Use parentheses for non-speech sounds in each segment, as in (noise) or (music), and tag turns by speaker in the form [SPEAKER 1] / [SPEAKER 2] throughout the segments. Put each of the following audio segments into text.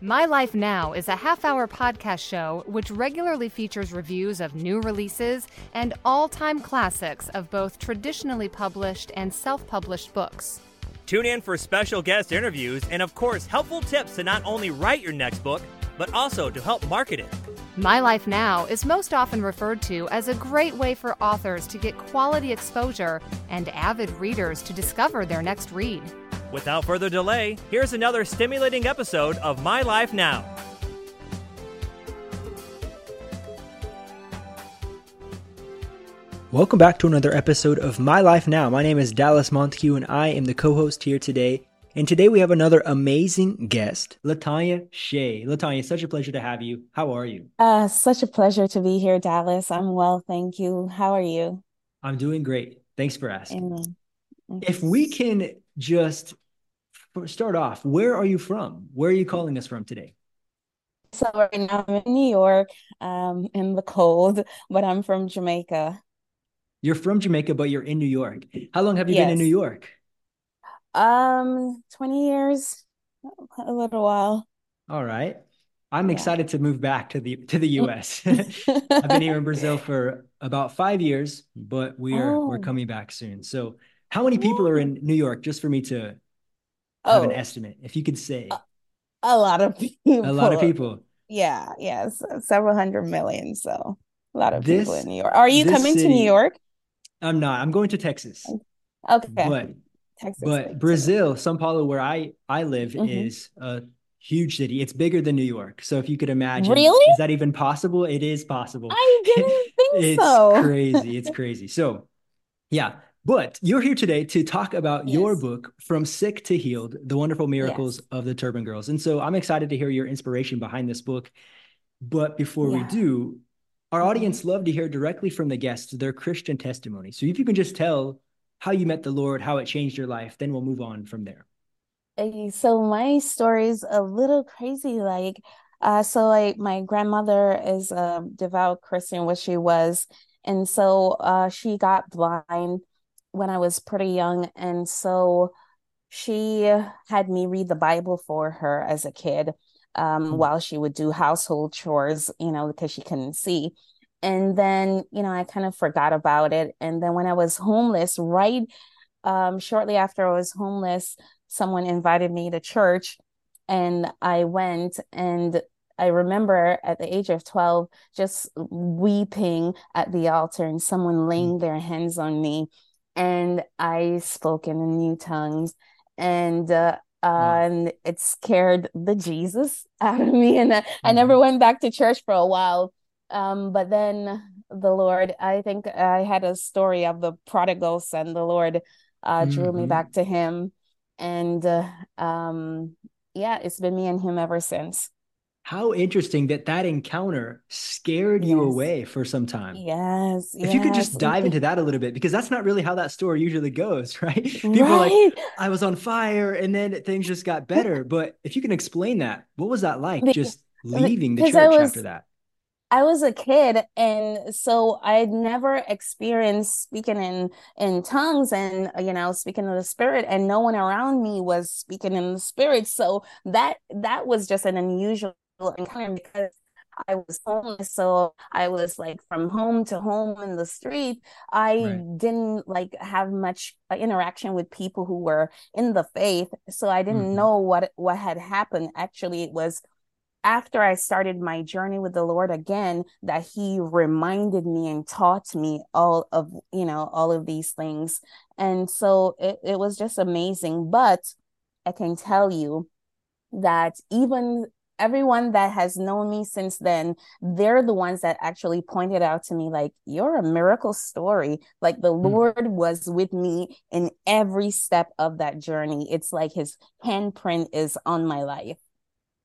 [SPEAKER 1] My Life Now is a half hour podcast show which regularly features reviews of new releases and all time classics of both traditionally published and self published books.
[SPEAKER 2] Tune in for special guest interviews and, of course, helpful tips to not only write your next book, but also to help market it.
[SPEAKER 1] My Life Now is most often referred to as a great way for authors to get quality exposure and avid readers to discover their next read.
[SPEAKER 2] Without further delay, here's another stimulating episode of My Life Now.
[SPEAKER 3] Welcome back to another episode of My Life Now. My name is Dallas Montague and I am the co host here today. And today we have another amazing guest, Latanya Shea. Latanya, such a pleasure to have you. How are you?
[SPEAKER 4] Uh, such a pleasure to be here, Dallas. I'm well, thank you. How are you?
[SPEAKER 3] I'm doing great. Thanks for asking. Amen. If we can just start off, where are you from? Where are you calling us from today?
[SPEAKER 4] So right now I'm in New York, um, in the cold, but I'm from Jamaica.
[SPEAKER 3] You're from Jamaica, but you're in New York. How long have you yes. been in New York?
[SPEAKER 4] Um, 20 years, a little while.
[SPEAKER 3] All right. I'm yeah. excited to move back to the to the (laughs) US. (laughs) I've been here in Brazil for about five years, but we are oh. we're coming back soon. So how many people are in New York? Just for me to have oh, an estimate, if you could say.
[SPEAKER 4] A, a lot of people.
[SPEAKER 3] A lot of people.
[SPEAKER 4] Yeah, yes, several hundred million. So a lot of this, people in New York. Are you coming city, to New York?
[SPEAKER 3] I'm not. I'm going to Texas.
[SPEAKER 4] Okay.
[SPEAKER 3] But Texas, but Brazil, São Paulo, where I I live, mm-hmm. is a huge city. It's bigger than New York. So if you could imagine,
[SPEAKER 4] really,
[SPEAKER 3] is that even possible? It is possible.
[SPEAKER 4] I didn't think (laughs)
[SPEAKER 3] it's
[SPEAKER 4] so.
[SPEAKER 3] It's crazy. It's crazy. So, yeah, but you're here today to talk about yes. your book, From Sick to Healed The Wonderful Miracles yes. of the Turban Girls. And so I'm excited to hear your inspiration behind this book. But before yeah. we do, our mm-hmm. audience love to hear directly from the guests their Christian testimony. So if you can just tell how you met the Lord, how it changed your life, then we'll move on from there.
[SPEAKER 4] So my story is a little crazy. Like, uh, so like my grandmother is a devout Christian, what she was, and so uh, she got blind when I was pretty young. And so she had me read the Bible for her as a kid um, mm-hmm. while she would do household chores, you know, because she couldn't see. And then, you know, I kind of forgot about it. And then when I was homeless, right um, shortly after I was homeless, someone invited me to church and I went and I remember at the age of 12 just weeping at the altar and someone mm. laying their hands on me and I spoke in new tongues, and uh, and it scared the Jesus out of me, (laughs) and I, mm-hmm. I never mm-hmm. went back to church for a while. Um, but then the Lord, I think I had a story of the prodigal son. The Lord uh, drew mm-hmm. me back to Him, and uh, um, yeah, it's been me and Him ever since
[SPEAKER 3] how interesting that that encounter scared yes. you away for some time.
[SPEAKER 4] Yes.
[SPEAKER 3] If
[SPEAKER 4] yes.
[SPEAKER 3] you could just dive into that a little bit, because that's not really how that story usually goes, (laughs) right? People right. are like, I was on fire and then things just got better. But if you can explain that, what was that like just leaving the church was, after that?
[SPEAKER 4] I was a kid and so I'd never experienced speaking in in tongues and you know speaking in the spirit and no one around me was speaking in the spirit so that that was just an unusual encounter because I was homeless, so I was like from home to home in the street. I right. didn't like have much uh, interaction with people who were in the faith, so I didn't mm-hmm. know what what had happened. Actually, it was after I started my journey with the Lord again that He reminded me and taught me all of you know all of these things, and so it, it was just amazing. But I can tell you that even everyone that has known me since then, they're the ones that actually pointed out to me, like, you're a miracle story. Like, the mm. Lord was with me in every step of that journey. It's like his handprint is on my life.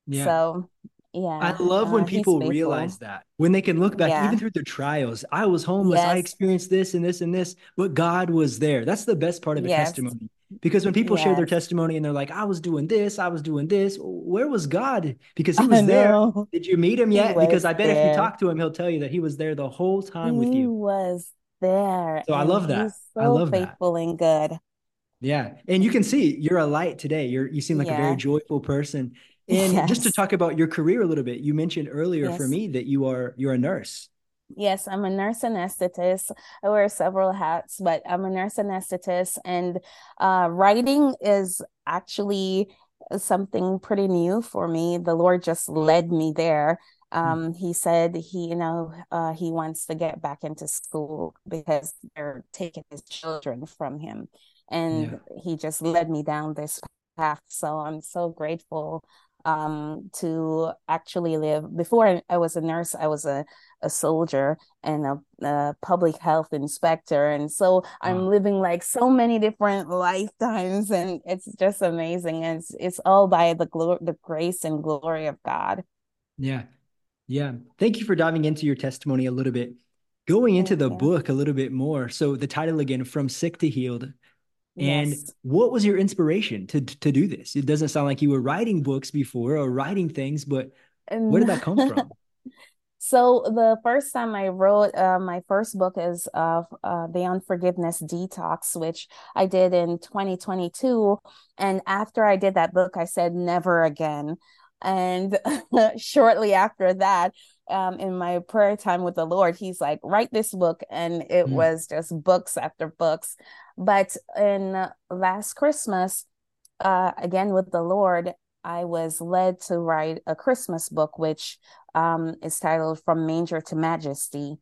[SPEAKER 4] Yeah. So, yeah.
[SPEAKER 3] I love when uh, people realize that when they can look back, yeah. even through their trials. I was homeless. Yes. I experienced this and this and this, but God was there. That's the best part of a yes. testimony because when people yes. share their testimony and they're like, I was doing this, I was doing this, where was God? Because he was there. Did you meet him yet? Because I bet there. if you talk to him, he'll tell you that he was there the whole time
[SPEAKER 4] he
[SPEAKER 3] with you.
[SPEAKER 4] He was there.
[SPEAKER 3] So I love that.
[SPEAKER 4] So
[SPEAKER 3] I love
[SPEAKER 4] faithful
[SPEAKER 3] that.
[SPEAKER 4] and good.
[SPEAKER 3] Yeah. And you can see you're a light today. You're you seem like yeah. a very joyful person. And yes. just to talk about your career a little bit, you mentioned earlier yes. for me that you are you're a nurse.
[SPEAKER 4] Yes, I'm a nurse anesthetist. I wear several hats, but I'm a nurse anesthetist, and uh, writing is actually something pretty new for me. The Lord just led me there. Hmm. Um, he said he, you know, uh, he wants to get back into school because they're taking his children from him, and yeah. he just led me down this path. So I'm so grateful um, to actually live. Before I was a nurse, I was a, a soldier and a, a public health inspector. And so I'm living like so many different lifetimes and it's just amazing. And it's, it's all by the glory, the grace and glory of God.
[SPEAKER 3] Yeah. Yeah. Thank you for diving into your testimony a little bit. Going into the book a little bit more. So the title again, From Sick to Healed, and yes. what was your inspiration to to do this? It doesn't sound like you were writing books before or writing things, but where did that come from? (laughs)
[SPEAKER 4] so the first time I wrote uh, my first book is uh, uh, the Unforgiveness Detox, which I did in 2022. And after I did that book, I said never again. And (laughs) shortly after that, um, in my prayer time with the Lord, He's like, write this book. And it mm. was just books after books. But in last Christmas, uh, again with the Lord, I was led to write a Christmas book, which um, is titled From Manger to Majesty.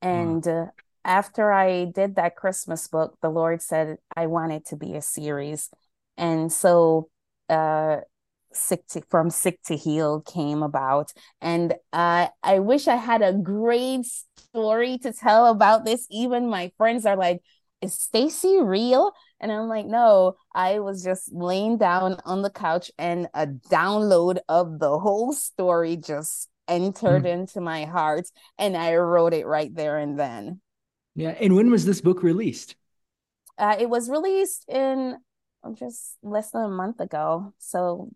[SPEAKER 4] And uh, after I did that Christmas book, the Lord said I want it to be a series. And so uh, sick to, from sick to heal came about and uh, i wish i had a great story to tell about this even my friends are like is stacy real and i'm like no i was just laying down on the couch and a download of the whole story just entered mm. into my heart and i wrote it right there and then
[SPEAKER 3] yeah and when was this book released
[SPEAKER 4] uh, it was released in just less than a month ago so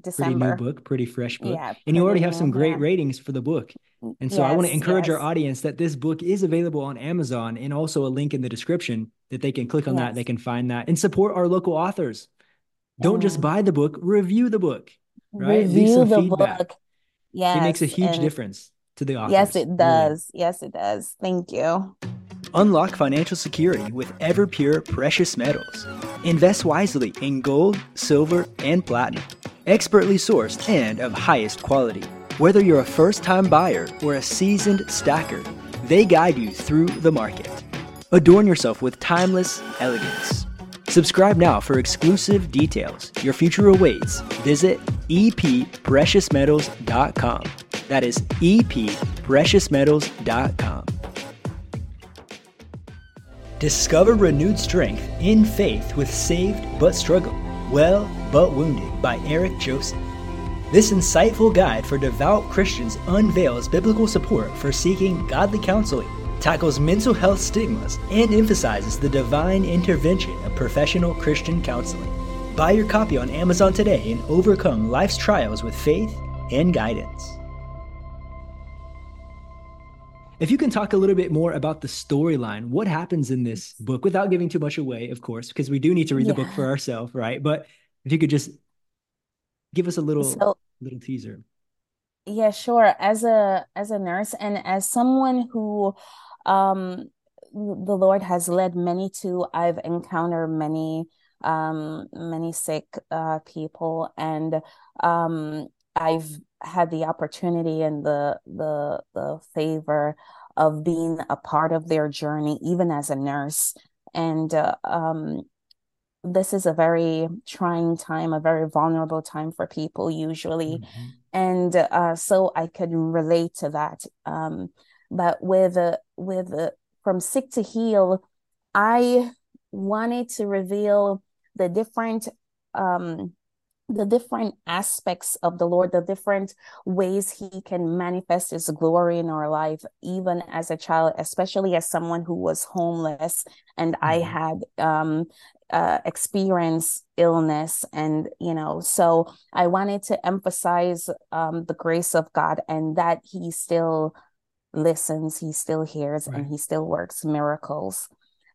[SPEAKER 4] December.
[SPEAKER 3] Pretty new book, pretty fresh book. Yeah, and you already have some great yeah. ratings for the book. And so yes, I want to encourage yes. our audience that this book is available on Amazon and also a link in the description that they can click on yes. that, they can find that and support our local authors. Don't just buy the book, review the book, right?
[SPEAKER 4] Review Leave some the feedback. book.
[SPEAKER 3] Yes. It makes a huge difference to the authors.
[SPEAKER 4] Yes, it does. Really. Yes, it does. Thank you.
[SPEAKER 3] Unlock financial security with Everpure Precious Metals. Invest wisely in gold, silver, and platinum expertly sourced and of highest quality. Whether you're a first time buyer or a seasoned stacker, they guide you through the market. Adorn yourself with timeless elegance. Subscribe now for exclusive details. Your future awaits. Visit eppreciousmetals.com. That is eppreciousmetals.com. Discover renewed strength in faith with Saved But Struggle well but Wounded by Eric Joseph. This insightful guide for devout Christians unveils biblical support for seeking godly counseling, tackles mental health stigmas, and emphasizes the divine intervention of professional Christian counseling. Buy your copy on Amazon today and overcome life's trials with faith and guidance. If you can talk a little bit more about the storyline, what happens in this book without giving too much away, of course, because we do need to read yeah. the book for ourselves, right? But if you could just give us a little so, little teaser.
[SPEAKER 4] Yeah, sure. As a as a nurse and as someone who um the Lord has led many to, I've encountered many um many sick uh people and um I've had the opportunity and the the the favor of being a part of their journey even as a nurse and uh, um, this is a very trying time a very vulnerable time for people usually mm-hmm. and uh, so i could relate to that um, but with uh, with uh, from sick to heal i wanted to reveal the different um, the different aspects of the Lord, the different ways He can manifest His glory in our life, even as a child, especially as someone who was homeless and mm-hmm. I had um, uh, experienced illness, and you know, so I wanted to emphasize um, the grace of God and that He still listens, He still hears, right. and He still works miracles.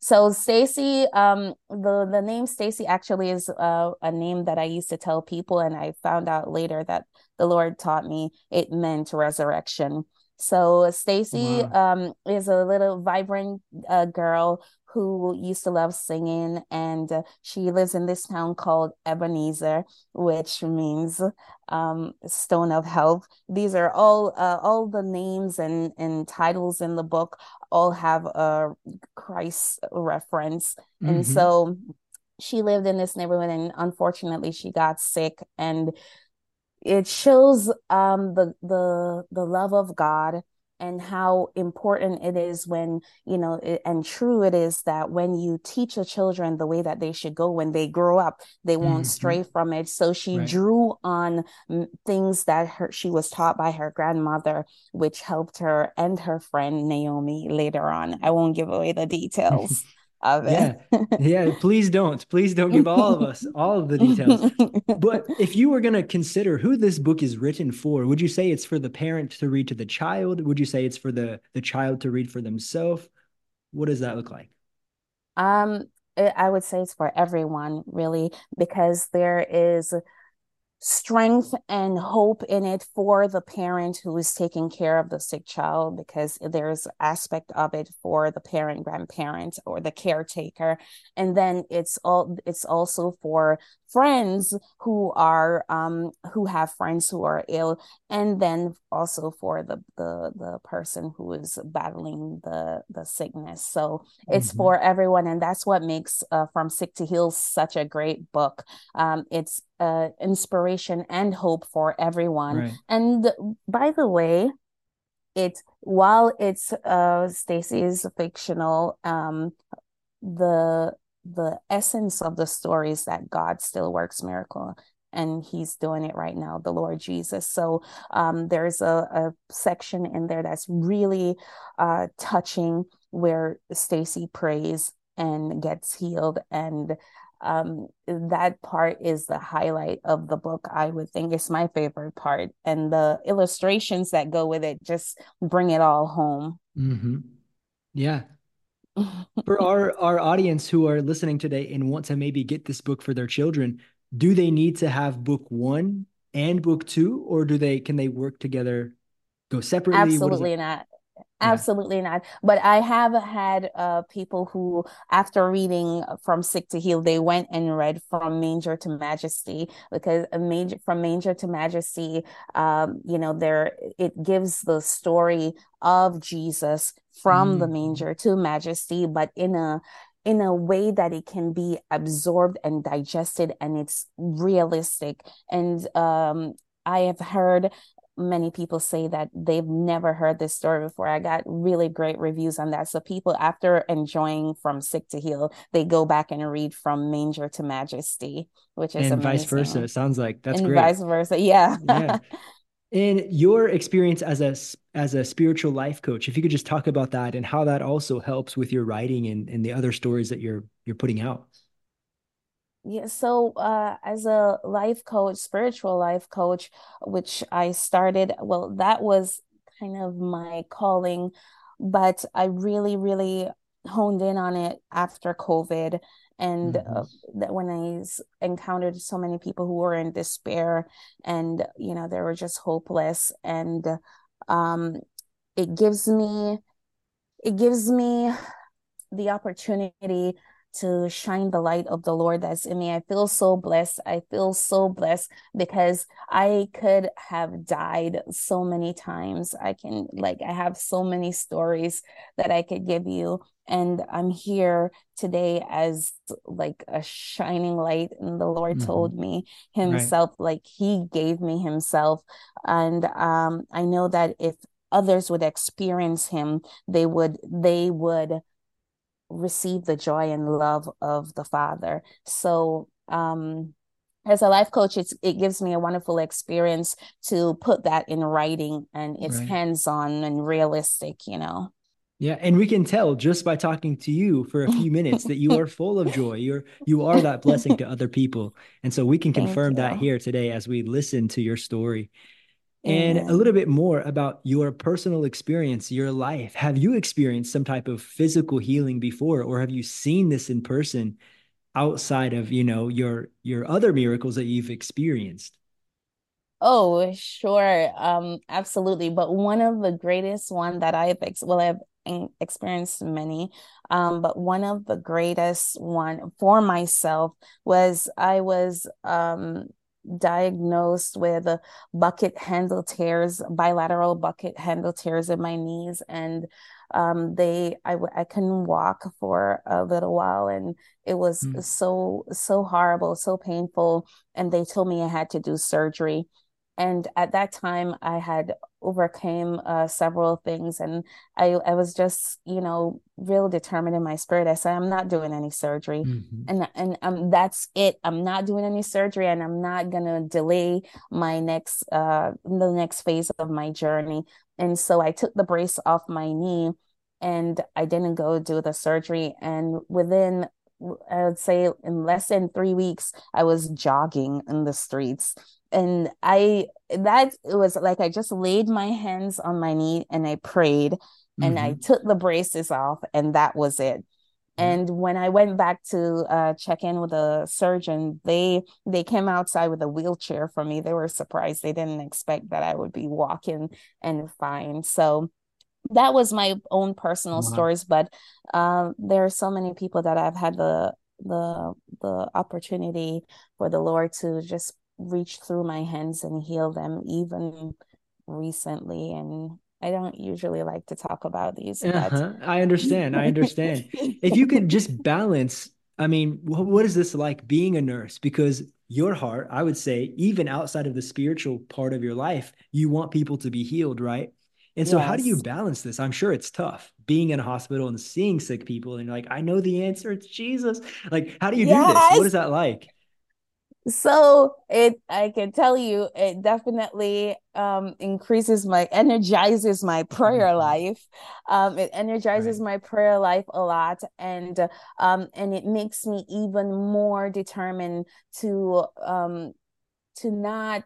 [SPEAKER 4] So Stacy, um, the the name Stacy actually is uh, a name that I used to tell people, and I found out later that the Lord taught me it meant resurrection. So Stacy wow. um, is a little vibrant uh, girl who used to love singing, and uh, she lives in this town called Ebenezer, which means um, stone of help. These are all uh, all the names and and titles in the book all have a Christ reference, mm-hmm. and so she lived in this neighborhood, and unfortunately, she got sick and it shows um, the the the love of God and how important it is when you know it, and true it is that when you teach the children the way that they should go when they grow up they won't mm-hmm. stray from it so she right. drew on things that her she was taught by her grandmother which helped her and her friend Naomi later on i won't give away the details (laughs) of
[SPEAKER 3] it. Yeah. yeah. Please don't. Please don't give all of us all of the details. (laughs) But if you were going to consider who this book is written for, would you say it's for the parent to read to the child? Would you say it's for the the child to read for themselves? What does that look like?
[SPEAKER 4] Um, I would say it's for everyone, really, because there is strength and hope in it for the parent who is taking care of the sick child because there's aspect of it for the parent grandparent or the caretaker. And then it's all it's also for friends who are um who have friends who are ill and then also for the the the person who is battling the the sickness so it's mm-hmm. for everyone and that's what makes uh, from sick to heal such a great book um it's uh inspiration and hope for everyone right. and by the way it while it's uh stacy's fictional um the the essence of the story is that God still works miracle and he's doing it right now the lord jesus. So um, there's a, a, section in there that's really uh, touching where stacy prays and gets healed and um, that part is the highlight of the book i would think. It's my favorite part and the illustrations that go with it just bring it all home.
[SPEAKER 3] Mm-hmm. yeah for our our audience who are listening today and want to maybe get this book for their children do they need to have book one and book two or do they can they work together go separately?
[SPEAKER 4] Absolutely not absolutely yeah. not but i have had uh, people who after reading from sick to heal they went and read from manger to majesty because a manger from manger to majesty um, you know there it gives the story of jesus from mm. the manger to majesty but in a in a way that it can be absorbed and digested and it's realistic and um, I have heard many people say that they've never heard this story before. I got really great reviews on that. So people after enjoying from sick to heal, they go back and read from manger to majesty, which is
[SPEAKER 3] and amazing. vice versa. It sounds like that's
[SPEAKER 4] and
[SPEAKER 3] great.
[SPEAKER 4] Vice versa, yeah. yeah. (laughs)
[SPEAKER 3] In your experience as a as a spiritual life coach, if you could just talk about that and how that also helps with your writing and, and the other stories that you're you're putting out.
[SPEAKER 4] Yeah, so uh, as a life coach, spiritual life coach, which I started, well, that was kind of my calling, but I really, really honed in on it after COVID. And mm-hmm. uh, that when I encountered so many people who were in despair and, you know, they were just hopeless. And um, it gives me, it gives me the opportunity to shine the light of the Lord that's in me. I feel so blessed. I feel so blessed because I could have died so many times. I can, like, I have so many stories that I could give you. And I'm here today as like a shining light. And the Lord mm-hmm. told me Himself, right. like, He gave me Himself. And um, I know that if others would experience Him, they would, they would receive the joy and love of the Father. So, um, as a life coach, it's, it gives me a wonderful experience to put that in writing and it's right. hands on and realistic, you know.
[SPEAKER 3] Yeah, and we can tell just by talking to you for a few minutes that you are (laughs) full of joy. You're you are that blessing to other people. And so we can confirm that here today as we listen to your story. And a little bit more about your personal experience, your life. Have you experienced some type of physical healing before, or have you seen this in person outside of you know your your other miracles that you've experienced?
[SPEAKER 4] Oh, sure. Um, absolutely. But one of the greatest one that I've ex- well, I've experienced many, um, but one of the greatest one for myself was I was um diagnosed with bucket handle tears, bilateral bucket handle tears in my knees, and um, they I I couldn't walk for a little while, and it was mm. so so horrible, so painful, and they told me I had to do surgery and at that time i had overcame uh, several things and I, I was just you know real determined in my spirit. I said i'm not doing any surgery. Mm-hmm. and and um, that's it. I'm not doing any surgery and i'm not gonna delay my next uh the next phase of my journey. And so i took the brace off my knee and i didn't go do the surgery. And within i would say in less than three weeks i was jogging in the streets and I that it was like I just laid my hands on my knee and I prayed mm-hmm. and I mm-hmm. took the braces off and that was it. And when I went back to uh, check in with the surgeon, they they came outside with a wheelchair for me. They were surprised. They didn't expect that I would be walking and fine. So that was my own personal wow. stories. But uh, there are so many people that I've had the the the opportunity for the Lord to just reach through my hands and heal them even recently and I don't usually like to talk about these.
[SPEAKER 3] Uh-huh. I understand. I understand. (laughs) if you could just balance, I mean, what is this like being a nurse? Because your heart, I would say, even outside of the spiritual part of your life, you want people to be healed, right? And so, yes. how do you balance this? I'm sure it's tough being in a hospital and seeing sick people, and like, I know the answer. It's Jesus. Like, how do you yes. do this? What is that like?
[SPEAKER 4] So it i can tell you it definitely um increases my energizes my prayer mm-hmm. life um it energizes right. my prayer life a lot and um and it makes me even more determined to um to not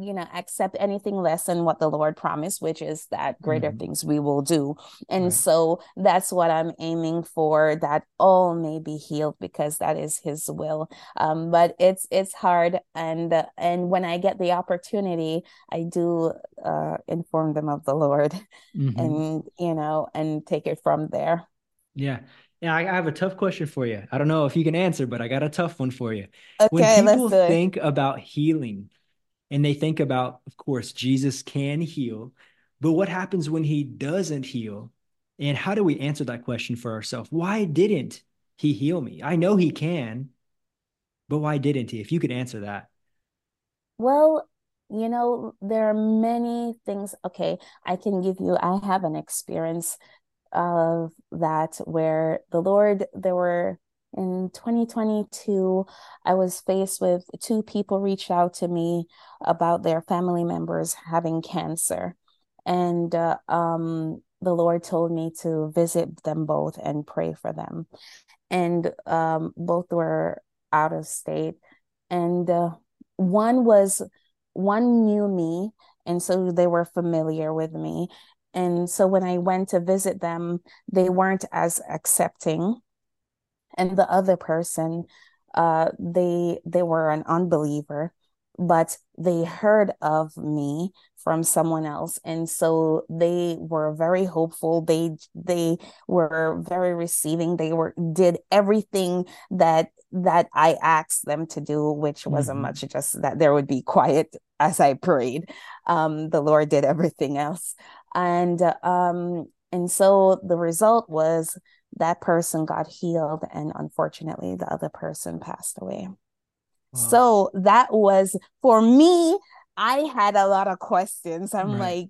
[SPEAKER 4] you know accept anything less than what the lord promised which is that greater mm-hmm. things we will do and right. so that's what i'm aiming for that all may be healed because that is his will um, but it's it's hard and uh, and when i get the opportunity i do uh, inform them of the lord (laughs) mm-hmm. and you know and take it from there
[SPEAKER 3] yeah yeah, I have a tough question for you. I don't know if you can answer, but I got a tough one for you.
[SPEAKER 4] Okay,
[SPEAKER 3] when people think about healing, and they think about, of course, Jesus can heal, but what happens when he doesn't heal? And how do we answer that question for ourselves? Why didn't he heal me? I know he can, but why didn't he? If you could answer that.
[SPEAKER 4] Well, you know, there are many things. Okay, I can give you, I have an experience of that where the Lord, there were in 2022, I was faced with two people reached out to me about their family members having cancer. And uh, um, the Lord told me to visit them both and pray for them. And um, both were out of state. And uh, one was, one knew me. And so they were familiar with me. And so when I went to visit them, they weren't as accepting and the other person uh they they were an unbeliever but they heard of me from someone else. And so they were very hopeful. They they were very receiving. They were did everything that that i asked them to do which wasn't mm-hmm. much just that there would be quiet as i prayed. Um the lord did everything else. And um and so the result was that person got healed and unfortunately the other person passed away wow. so that was for me i had a lot of questions i'm right. like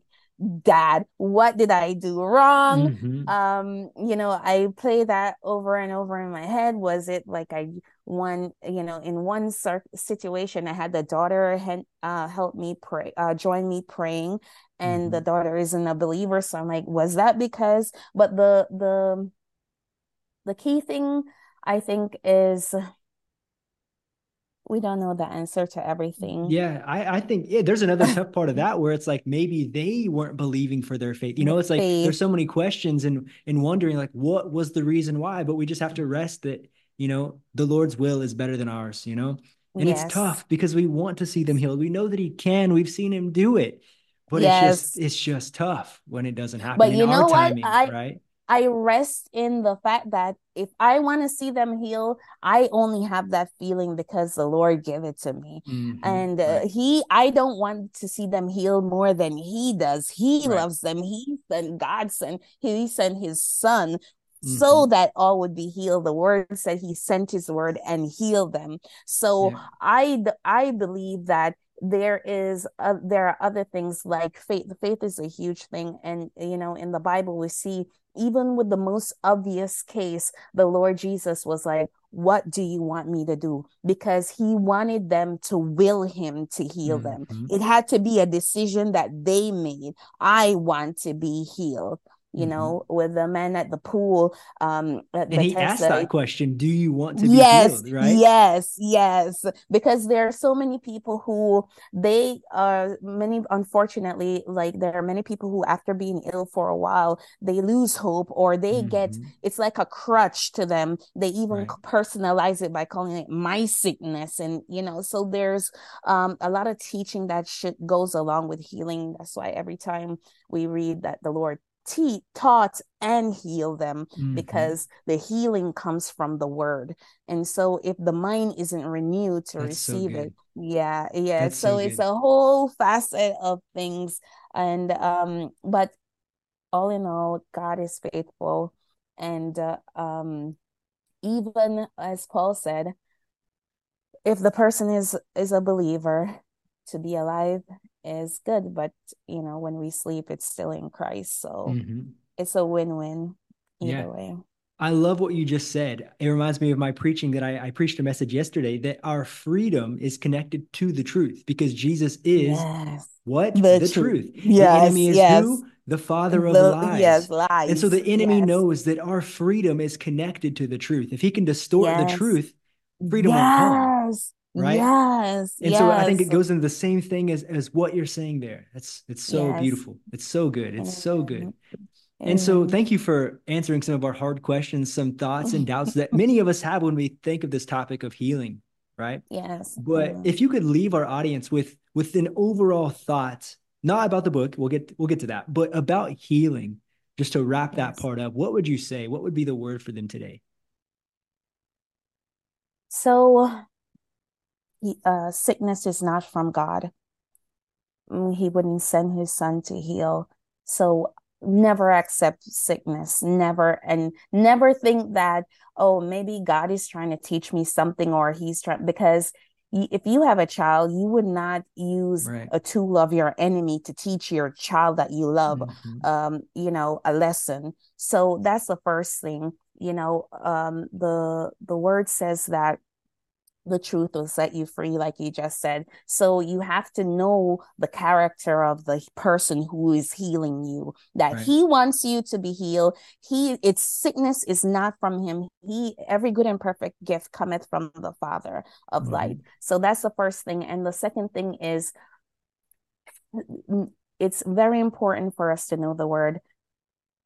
[SPEAKER 4] dad what did i do wrong mm-hmm. um you know i play that over and over in my head was it like i one you know in one situation i had the daughter had, uh help me pray uh join me praying and mm-hmm. the daughter isn't a believer so i'm like was that because but the the the key thing I think is we don't know the answer to everything.
[SPEAKER 3] Yeah, I, I think yeah, there's another tough part of (laughs) that where it's like maybe they weren't believing for their faith. You know, it's like faith. there's so many questions and and wondering like what was the reason why, but we just have to rest that, you know, the Lord's will is better than ours, you know? And yes. it's tough because we want to see them healed. We know that he can. We've seen him do it. But yes. it's just it's just tough when it doesn't happen.
[SPEAKER 4] But you know what?
[SPEAKER 3] Timing,
[SPEAKER 4] I,
[SPEAKER 3] right?
[SPEAKER 4] I rest in the fact that if I want to see them heal, I only have that feeling because the Lord gave it to me. Mm-hmm. And uh, right. He, I don't want to see them heal more than He does. He right. loves them. He sent God sent, He sent His Son Mm-hmm. so that all would be healed the word said he sent his word and healed them so yeah. i i believe that there is uh, there are other things like faith faith is a huge thing and you know in the bible we see even with the most obvious case, the Lord Jesus was like, What do you want me to do? Because he wanted them to will him to heal mm-hmm. them. It had to be a decision that they made. I want to be healed you mm-hmm. know, with the man at the pool. Um,
[SPEAKER 3] at and he asked that question, "Do you want to be
[SPEAKER 4] yes,
[SPEAKER 3] healed?" Right?
[SPEAKER 4] Yes, yes, because there are so many people who they are many. Unfortunately, like there are many people who, after being ill for a while, they lose hope or they mm-hmm. get it's like a crutch to them. They even right. personalize it by calling it my sickness, and you know, so there's um a lot of teaching that should goes along with healing. That's why every time we read that the Lord te- taught and heal them mm-hmm. because the healing comes from the word. And so if the mind isn't renewed to That's receive so it yeah yeah That's so, so it's a whole facet of things. And um but all in all god is faithful. And uh, um even as paul said if the person is is a believer to be alive is good but you know when we sleep it's still in christ so mm-hmm. it's a win-win either yeah. way
[SPEAKER 3] I love what you just said. It reminds me of my preaching that I, I, preached a message yesterday that our freedom is connected to the truth because Jesus is yes. what? The, the truth. truth. Yes, the enemy is yes. who? The father of the, lies.
[SPEAKER 4] Yes, lies.
[SPEAKER 3] And so the enemy yes. knows that our freedom is connected to the truth. If he can distort the truth, freedom will come right?
[SPEAKER 4] Yes
[SPEAKER 3] and
[SPEAKER 4] yes.
[SPEAKER 3] so i think it goes into the same thing as as what you're saying there. It's it's so yes. beautiful. It's so good. It's so good. and so thank you for answering some of our hard questions some thoughts and doubts that (laughs) many of us have when we think of this topic of healing right?
[SPEAKER 4] Yes
[SPEAKER 3] but if you could leave our audience with with an overall thought not about the book we'll get we'll get to that but about healing just to wrap that part up what would you say? What would be the word for them today?
[SPEAKER 4] So uh, sickness is not from God. Mm, he wouldn't send his son to heal. So never accept sickness, never, and never think that, oh, maybe God is trying to teach me something or he's trying, because if you have a child, you would not use right. a tool of your enemy to teach your child that you love, mm-hmm. um, you know, a lesson. So that's the first thing. You know, um, the the word says that the truth will set you free like you just said. So you have to know the character of the person who is healing you that right. he wants you to be healed. He its sickness is not from him. He every good and perfect gift cometh from the father of mm-hmm. light. So that's the first thing. And the second thing is it's very important for us to know the word.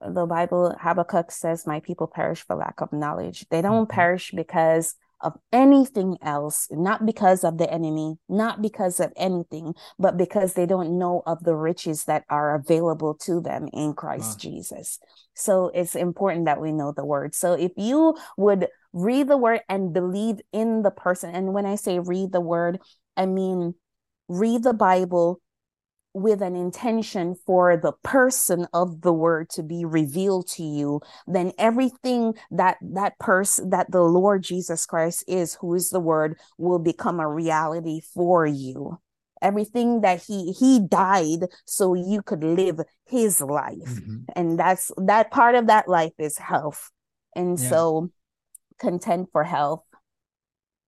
[SPEAKER 4] The bible habakkuk says my people perish for lack of knowledge. They don't mm-hmm. perish because of anything else, not because of the enemy, not because of anything, but because they don't know of the riches that are available to them in Christ wow. Jesus. So it's important that we know the word. So if you would read the word and believe in the person, and when I say read the word, I mean read the Bible with an intention for the person of the word to be revealed to you then everything that that person that the lord jesus christ is who is the word will become a reality for you everything that he he died so you could live his life mm-hmm. and that's that part of that life is health and yeah. so content for health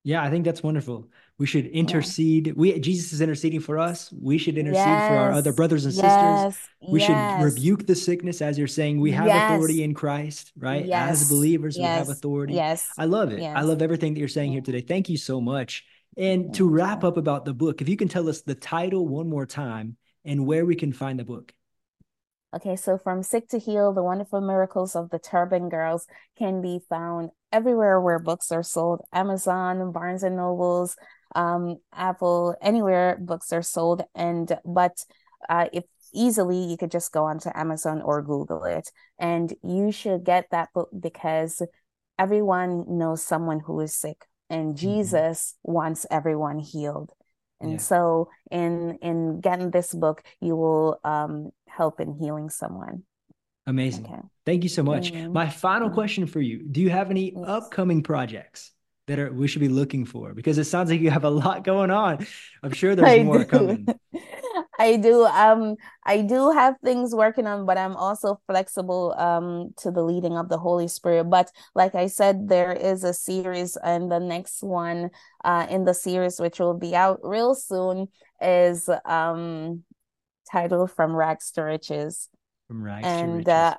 [SPEAKER 3] yeah i think that's wonderful we should intercede. Yeah. We Jesus is interceding for us. We should intercede yes. for our other brothers and yes. sisters. We yes. should rebuke the sickness, as you're saying. We have authority in Christ, right? As believers, we have authority.
[SPEAKER 4] Yes.
[SPEAKER 3] I love it. I love everything that you're saying here today. Thank you so much. And to wrap up about the book, if you can tell us the title one more time and where we can find the book.
[SPEAKER 4] Okay, so from Sick to Heal, The Wonderful Miracles of the Turban Girls can be found everywhere where books are sold Amazon, Barnes and Nobles, um, Apple, anywhere books are sold. And, but uh, if easily, you could just go onto Amazon or Google it. And you should get that book because everyone knows someone who is sick, and mm-hmm. Jesus wants everyone healed. And yeah. so in in getting this book, you will um, help in healing someone.
[SPEAKER 3] Amazing. Okay. Thank you so much. Mm-hmm. My final mm-hmm. question for you. Do you have any yes. upcoming projects that are we should be looking for? Because it sounds like you have a lot going on. I'm sure there's (laughs) I more do. coming. (laughs)
[SPEAKER 4] I do. Um, I do have things working on, but I'm also flexible um to the leading of the Holy Spirit. But like I said, there is a series, and the next one uh in the series, which will be out real soon, is um titled From Rags to Riches.
[SPEAKER 3] From Rags and, to Riches. Uh,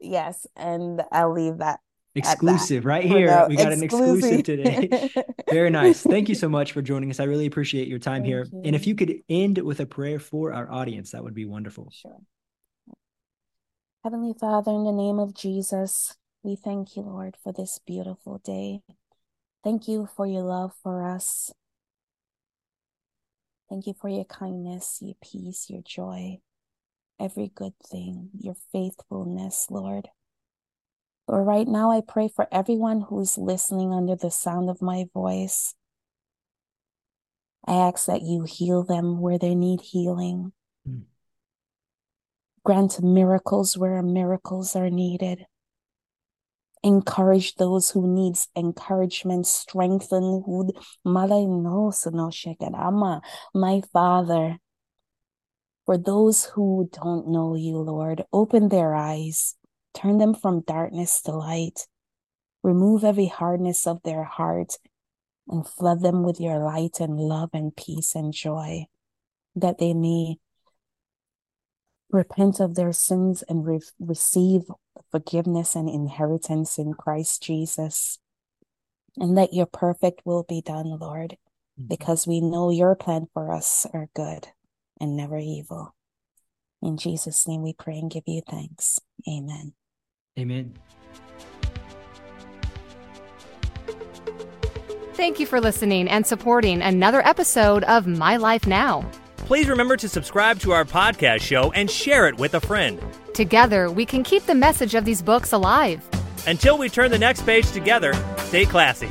[SPEAKER 4] yes, and I'll leave that
[SPEAKER 3] exclusive right here. We got exclusive. an exclusive today. (laughs) Very nice. Thank you so much for joining us. I really appreciate your time Thank here. You. And if you could end with a prayer for our audience, that would be wonderful.
[SPEAKER 4] Sure. Heavenly Father, in the name of Jesus, we thank you, Lord, for this beautiful day. Thank you for your love for us. Thank you for your kindness, your peace, your joy, every good thing, your faithfulness, Lord. Lord, right now I pray for everyone who's listening under the sound of my voice. I ask that you heal them where they need healing. Mm. Grant miracles where miracles are needed. Encourage those who needs encouragement. Strengthen who Mala no Ama, my Father. For those who don't know you, Lord, open their eyes Turn them from darkness to light. Remove every hardness of their heart and flood them with your light and love and peace and joy, that they may repent of their sins and re- receive forgiveness and inheritance in Christ Jesus. And let your perfect will be done, Lord, mm-hmm. because we know your plan for us are good and never evil. In Jesus' name we pray and give you thanks. Amen.
[SPEAKER 3] Amen.
[SPEAKER 1] Thank you for listening and supporting another episode of My Life Now.
[SPEAKER 2] Please remember to subscribe to our podcast show and share it with a friend.
[SPEAKER 1] Together, we can keep the message of these books alive.
[SPEAKER 2] Until we turn the next page together, stay classy.